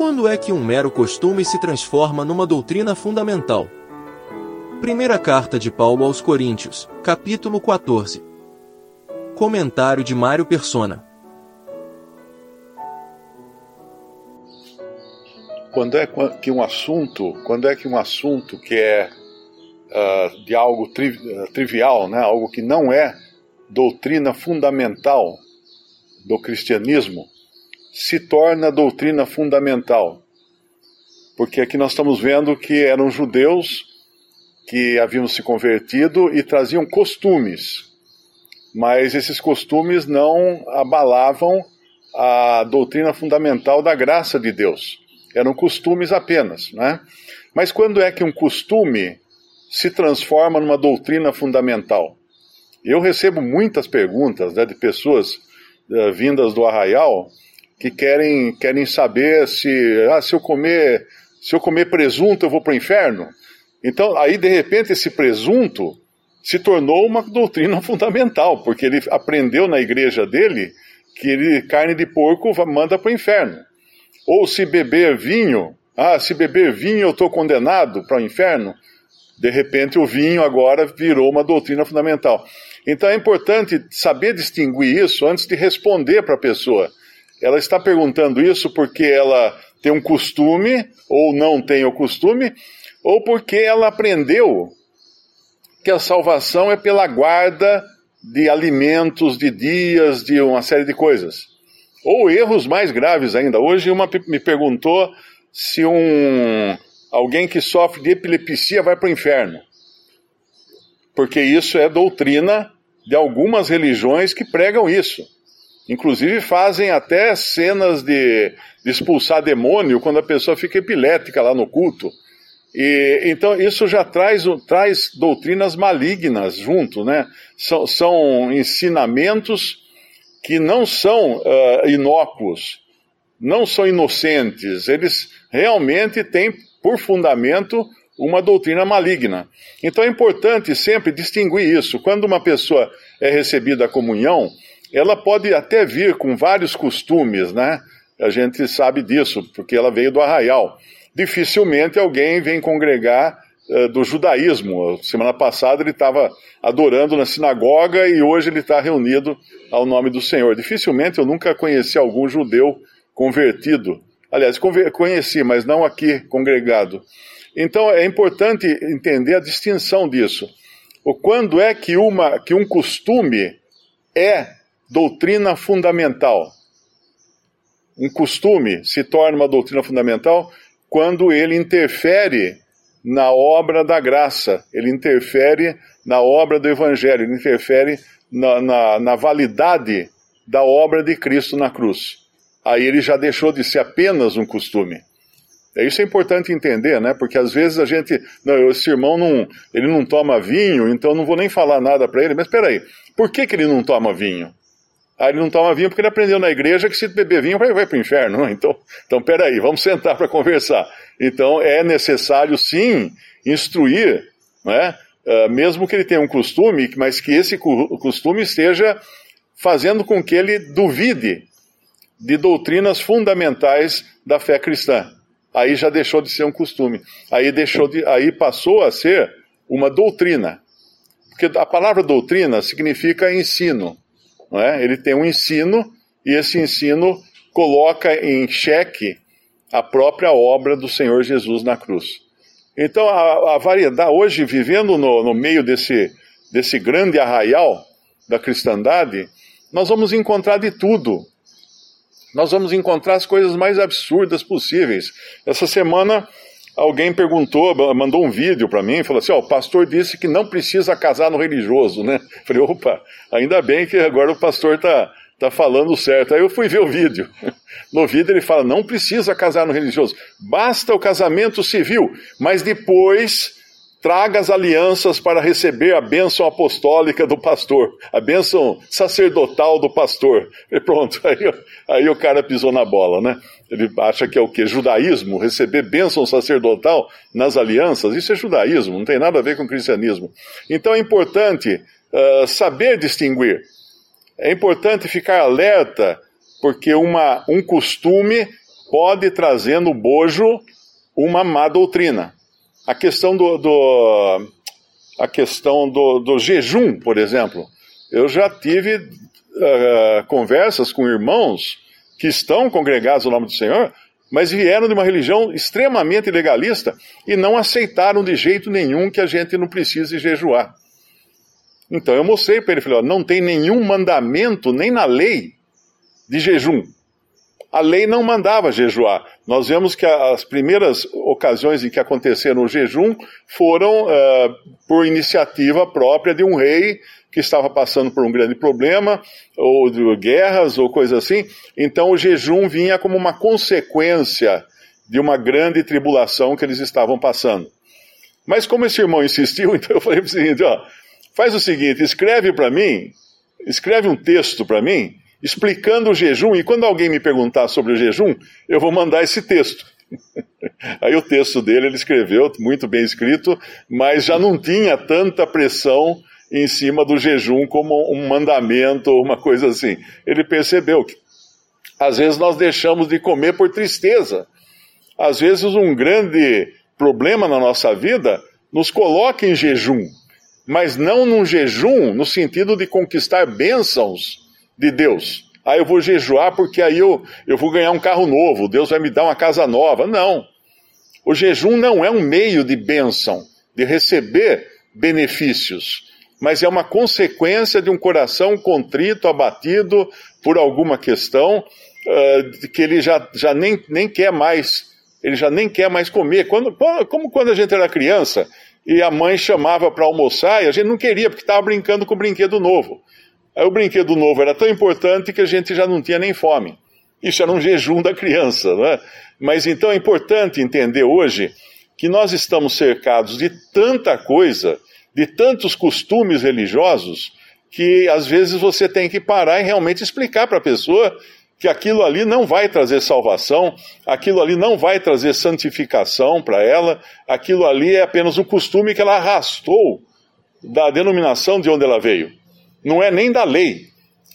Quando é que um mero costume se transforma numa doutrina fundamental? Primeira carta de Paulo aos Coríntios, capítulo 14. Comentário de Mário Persona. Quando é que um assunto, quando é que um assunto que é uh, de algo tri, uh, trivial, né, algo que não é doutrina fundamental do cristianismo, se torna doutrina fundamental. Porque aqui nós estamos vendo que eram judeus que haviam se convertido e traziam costumes, mas esses costumes não abalavam a doutrina fundamental da graça de Deus. Eram costumes apenas, né? Mas quando é que um costume se transforma numa doutrina fundamental? Eu recebo muitas perguntas né, de pessoas uh, vindas do arraial que querem, querem saber se, ah, se eu comer se eu comer presunto eu vou para o inferno. Então, aí de repente esse presunto se tornou uma doutrina fundamental, porque ele aprendeu na igreja dele que ele, carne de porco manda para o inferno. Ou se beber vinho, ah, se beber vinho eu estou condenado para o inferno. De repente o vinho agora virou uma doutrina fundamental. Então é importante saber distinguir isso antes de responder para a pessoa. Ela está perguntando isso porque ela tem um costume, ou não tem o costume, ou porque ela aprendeu que a salvação é pela guarda de alimentos, de dias, de uma série de coisas. Ou erros mais graves ainda. Hoje uma me perguntou se um alguém que sofre de epilepsia vai para o inferno. Porque isso é doutrina de algumas religiões que pregam isso. Inclusive fazem até cenas de, de expulsar demônio quando a pessoa fica epilética lá no culto. E, então isso já traz, traz doutrinas malignas junto, né? São, são ensinamentos que não são uh, inócuos, não são inocentes, eles realmente têm por fundamento uma doutrina maligna. Então é importante sempre distinguir isso. Quando uma pessoa é recebida a comunhão, ela pode até vir com vários costumes, né? A gente sabe disso, porque ela veio do arraial. Dificilmente alguém vem congregar uh, do judaísmo. Semana passada ele estava adorando na sinagoga e hoje ele está reunido ao nome do Senhor. Dificilmente eu nunca conheci algum judeu convertido. Aliás, conheci, mas não aqui congregado. Então é importante entender a distinção disso. O quando é que, uma, que um costume é doutrina fundamental. Um costume se torna uma doutrina fundamental quando ele interfere na obra da graça, ele interfere na obra do Evangelho, ele interfere na, na, na validade da obra de Cristo na cruz. Aí ele já deixou de ser apenas um costume. É isso é importante entender, né? Porque às vezes a gente, não, esse irmão não, ele não toma vinho, então não vou nem falar nada para ele. Mas espera aí, por que, que ele não toma vinho? Aí ele não toma vinho porque ele aprendeu na igreja que se beber vinho vai, vai para o inferno. Então, então, peraí, vamos sentar para conversar. Então, é necessário sim instruir, né? Uh, mesmo que ele tenha um costume, mas que esse costume esteja fazendo com que ele duvide de doutrinas fundamentais da fé cristã. Aí já deixou de ser um costume. Aí deixou de, aí passou a ser uma doutrina. Porque a palavra doutrina significa ensino. Não é? Ele tem um ensino e esse ensino coloca em xeque a própria obra do Senhor Jesus na cruz. Então, a, a variedade, hoje, vivendo no, no meio desse, desse grande arraial da cristandade, nós vamos encontrar de tudo. Nós vamos encontrar as coisas mais absurdas possíveis. Essa semana, alguém perguntou, mandou um vídeo para mim, falou assim: ó, o pastor disse que não precisa casar no religioso, né? Falei, opa, ainda bem que agora o pastor está tá falando certo. Aí eu fui ver o vídeo. No vídeo ele fala: não precisa casar no religioso, basta o casamento civil, mas depois traga as alianças para receber a bênção apostólica do pastor, a bênção sacerdotal do pastor. E pronto, aí, aí o cara pisou na bola, né? Ele acha que é o que? Judaísmo, receber bênção sacerdotal nas alianças, isso é judaísmo, não tem nada a ver com cristianismo. Então é importante uh, saber distinguir, é importante ficar alerta, porque uma, um costume pode trazer no bojo uma má doutrina. A questão do, do a questão do, do, jejum, por exemplo. Eu já tive uh, conversas com irmãos que estão congregados no nome do Senhor, mas vieram de uma religião extremamente legalista e não aceitaram de jeito nenhum que a gente não precise jejuar. Então eu mostrei para ele, falei, ó, não tem nenhum mandamento, nem na lei, de jejum. A lei não mandava jejuar. Nós vemos que as primeiras ocasiões em que aconteceram o jejum foram uh, por iniciativa própria de um rei que estava passando por um grande problema, ou de guerras, ou coisa assim. Então o jejum vinha como uma consequência de uma grande tribulação que eles estavam passando. Mas como esse irmão insistiu, então eu falei o seguinte, ó, faz o seguinte, escreve para mim, escreve um texto para mim, explicando o jejum, e quando alguém me perguntar sobre o jejum, eu vou mandar esse texto. Aí o texto dele ele escreveu, muito bem escrito, mas já não tinha tanta pressão em cima do jejum como um mandamento ou uma coisa assim. Ele percebeu que às vezes nós deixamos de comer por tristeza. Às vezes um grande problema na nossa vida nos coloca em jejum, mas não num jejum no sentido de conquistar bênçãos de Deus. Ah, eu vou jejuar porque aí eu, eu vou ganhar um carro novo, Deus vai me dar uma casa nova. Não. O jejum não é um meio de bênção, de receber benefícios mas é uma consequência de um coração contrito, abatido por alguma questão, uh, que ele já, já nem, nem quer mais, ele já nem quer mais comer. Quando, como quando a gente era criança e a mãe chamava para almoçar e a gente não queria porque estava brincando com o brinquedo novo. Aí o brinquedo novo era tão importante que a gente já não tinha nem fome. Isso era um jejum da criança, não é? Mas então é importante entender hoje que nós estamos cercados de tanta coisa de tantos costumes religiosos que às vezes você tem que parar e realmente explicar para a pessoa que aquilo ali não vai trazer salvação, aquilo ali não vai trazer santificação para ela, aquilo ali é apenas um costume que ela arrastou da denominação de onde ela veio. Não é nem da lei,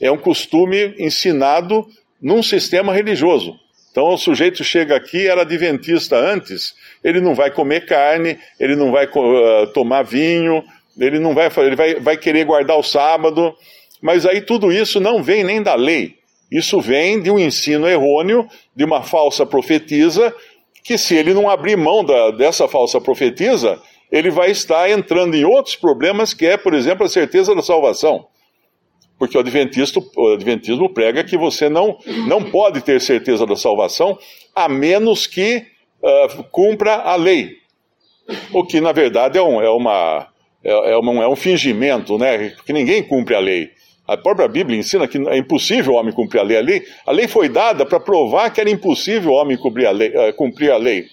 é um costume ensinado num sistema religioso. Então o sujeito chega aqui, era adventista antes, ele não vai comer carne, ele não vai uh, tomar vinho, ele não vai, ele vai, vai querer guardar o sábado, mas aí tudo isso não vem nem da lei. Isso vem de um ensino errôneo, de uma falsa profetisa, que se ele não abrir mão da, dessa falsa profetisa, ele vai estar entrando em outros problemas, que é, por exemplo, a certeza da salvação. Porque o o adventismo prega que você não, não pode ter certeza da salvação a menos que uh, cumpra a lei. O que, na verdade, é um, é uma, é, é, uma, é um fingimento, né? Porque ninguém cumpre a lei. A própria Bíblia ensina que é impossível o homem cumprir a lei. A lei, a lei foi dada para provar que era impossível o homem cumprir a, lei, cumprir a lei.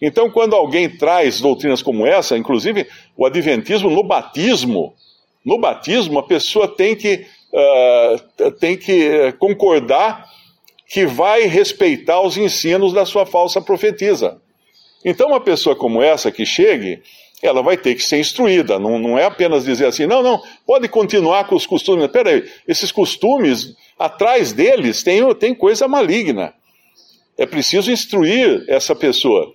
Então, quando alguém traz doutrinas como essa, inclusive o adventismo no batismo, no batismo a pessoa tem que uh, tem que concordar que vai respeitar os ensinos da sua falsa profetisa. Então, uma pessoa como essa que chegue, ela vai ter que ser instruída, não, não é apenas dizer assim, não, não, pode continuar com os costumes. Peraí, esses costumes, atrás deles tem, tem coisa maligna. É preciso instruir essa pessoa.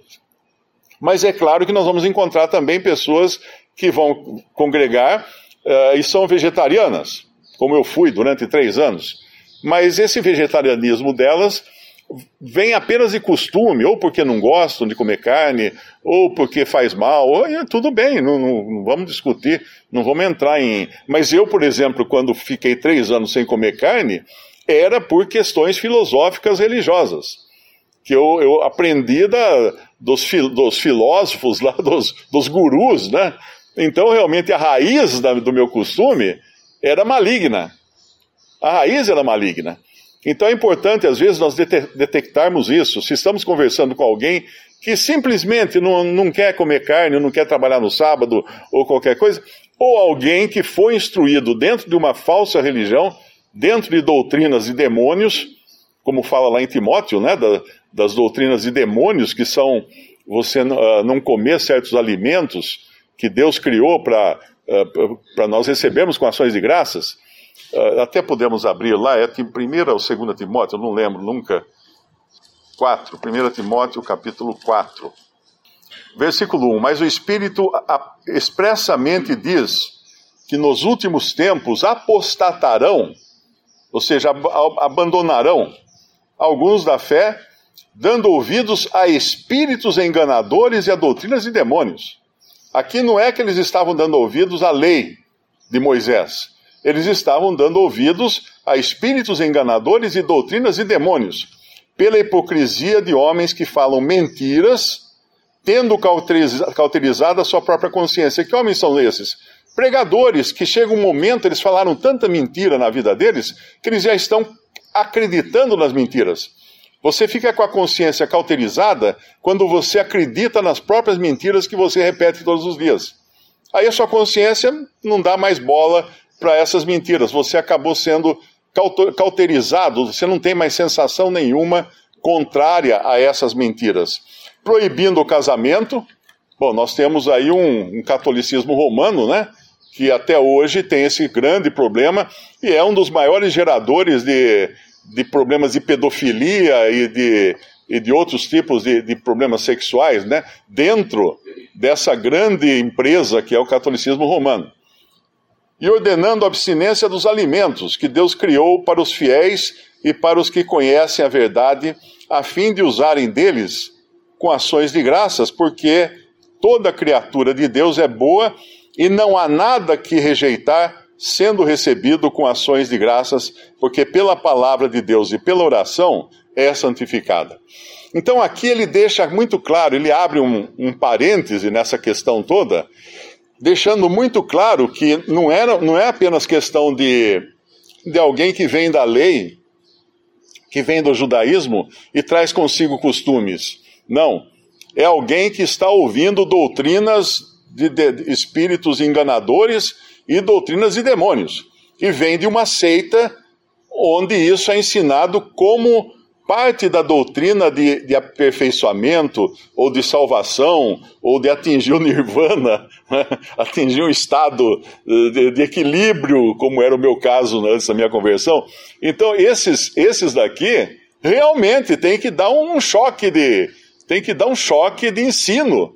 Mas é claro que nós vamos encontrar também pessoas que vão congregar uh, e são vegetarianas como eu fui durante três anos. Mas esse vegetarianismo delas vem apenas de costume, ou porque não gostam de comer carne, ou porque faz mal, ou, tudo bem, não, não, não, vamos discutir, não vamos entrar em. Mas eu, por exemplo, quando fiquei três anos sem comer carne, era por questões filosóficas religiosas. Que eu, eu aprendi da, dos, dos filósofos lá, dos, dos gurus, né? Então, realmente, a raiz da, do meu costume era maligna. A raiz era maligna. Então é importante, às vezes, nós detectarmos isso. Se estamos conversando com alguém que simplesmente não, não quer comer carne, não quer trabalhar no sábado ou qualquer coisa, ou alguém que foi instruído dentro de uma falsa religião, dentro de doutrinas de demônios, como fala lá em Timóteo, né, da, das doutrinas de demônios, que são você uh, não comer certos alimentos que Deus criou para eh, para nós recebermos com ações de graças. Uh, até podemos abrir lá, é 1 ou 2 Timóteo, eu não lembro nunca. 4, 1 Timóteo capítulo 4. Versículo 1: Mas o Espírito expressamente diz que nos últimos tempos apostatarão, ou seja, abandonarão alguns da fé, dando ouvidos a espíritos enganadores e a doutrinas de demônios. Aqui não é que eles estavam dando ouvidos à lei de Moisés, eles estavam dando ouvidos a espíritos enganadores e doutrinas de demônios, pela hipocrisia de homens que falam mentiras tendo cauterizado a sua própria consciência. Que homens são esses? Pregadores que chega um momento, eles falaram tanta mentira na vida deles, que eles já estão acreditando nas mentiras. Você fica com a consciência cauterizada quando você acredita nas próprias mentiras que você repete todos os dias. Aí a sua consciência não dá mais bola para essas mentiras. Você acabou sendo cauterizado, você não tem mais sensação nenhuma contrária a essas mentiras proibindo o casamento. Bom, nós temos aí um, um catolicismo romano, né? Que até hoje tem esse grande problema e é um dos maiores geradores de, de problemas de pedofilia e de, e de outros tipos de, de, problemas sexuais, né? Dentro dessa grande empresa que é o catolicismo romano. E ordenando a abstinência dos alimentos que Deus criou para os fiéis e para os que conhecem a verdade, a fim de usarem deles com ações de graças, porque toda criatura de Deus é boa e não há nada que rejeitar sendo recebido com ações de graças, porque pela palavra de Deus e pela oração é santificada. Então aqui ele deixa muito claro, ele abre um, um parêntese nessa questão toda, deixando muito claro que não, era, não é apenas questão de, de alguém que vem da lei, que vem do judaísmo e traz consigo costumes. Não. É alguém que está ouvindo doutrinas de, de espíritos enganadores e doutrinas de demônios. E vem de uma seita onde isso é ensinado como parte da doutrina de, de, aperfeiçoamento, ou de salvação, ou de atingir o nirvana, né? atingir um estado de, de, equilíbrio, como era o meu caso antes da minha conversão. Então, esses, esses daqui realmente tem que dar um choque de, tem que dar um choque de ensino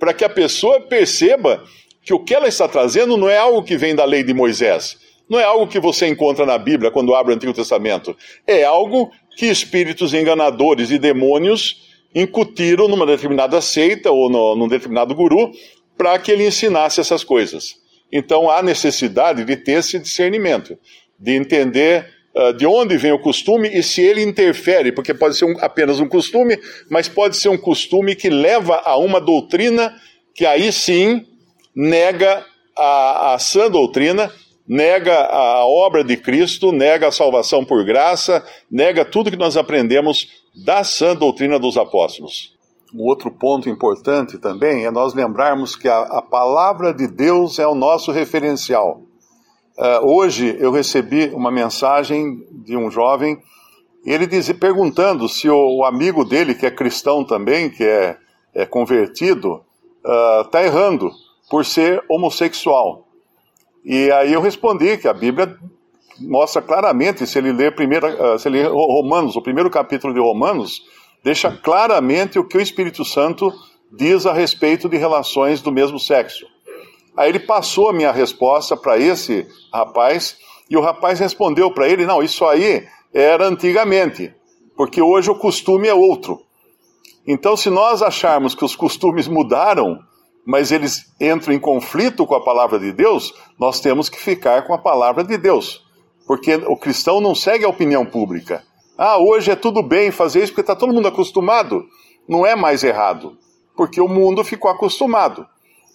para que a pessoa perceba que o que ela está trazendo não é algo que vem da lei de Moisés, não é algo que você encontra na Bíblia quando abre o Antigo Testamento, é algo que espíritos enganadores e demônios incutiram numa determinada seita ou no, num determinado guru para que ele ensinasse essas coisas. Então há necessidade de ter esse discernimento, de entender uh, de onde vem o costume e se ele interfere, porque pode ser um, apenas um costume, mas pode ser um costume que leva a uma doutrina que aí sim nega a, a sã doutrina, nega a obra de Cristo, nega a salvação por graça, nega tudo que nós aprendemos da sã doutrina dos apóstolos. Um outro ponto importante também é nós lembrarmos que a, a palavra de Deus é o nosso referencial. Uh, hoje eu recebi uma mensagem de um jovem, ele dizia, perguntando se o, o, amigo dele, que é cristão também, que é, é convertido, está uh, errando por ser homossexual. E aí eu respondi que a Bíblia mostra claramente, se ele primeira, uh, se ele Romanos, o primeiro capítulo de Romanos, deixa claramente o que o Espírito Santo diz a respeito de relações do mesmo sexo. Aí ele passou a minha resposta para esse rapaz e o rapaz respondeu para ele: não, isso aí era antigamente, porque hoje o costume é outro. Então, se nós acharmos que os costumes mudaram, mas eles entram em conflito com a palavra de Deus, nós temos que ficar com a palavra de Deus. Porque o cristão não segue a opinião pública. Ah, hoje é tudo bem fazer isso porque está todo mundo acostumado. Não é mais errado, porque o mundo ficou acostumado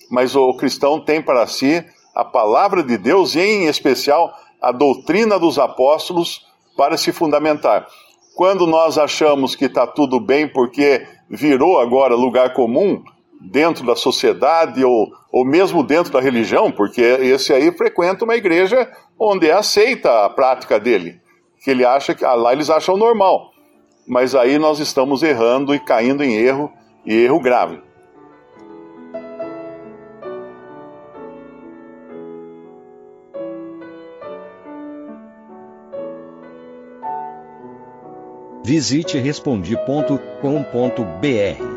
mas o cristão tem para si a palavra de Deus e, em especial, a doutrina dos apóstolos para se fundamentar. Quando nós achamos que está tudo bem porque virou agora lugar comum dentro da sociedade ou, ou mesmo dentro da religião, porque esse aí frequenta uma igreja onde é aceita a prática dele, que ele acha que ah, lá eles acham normal. Mas aí nós estamos errando e caindo em erro, e erro grave. Visite respondi.com.br.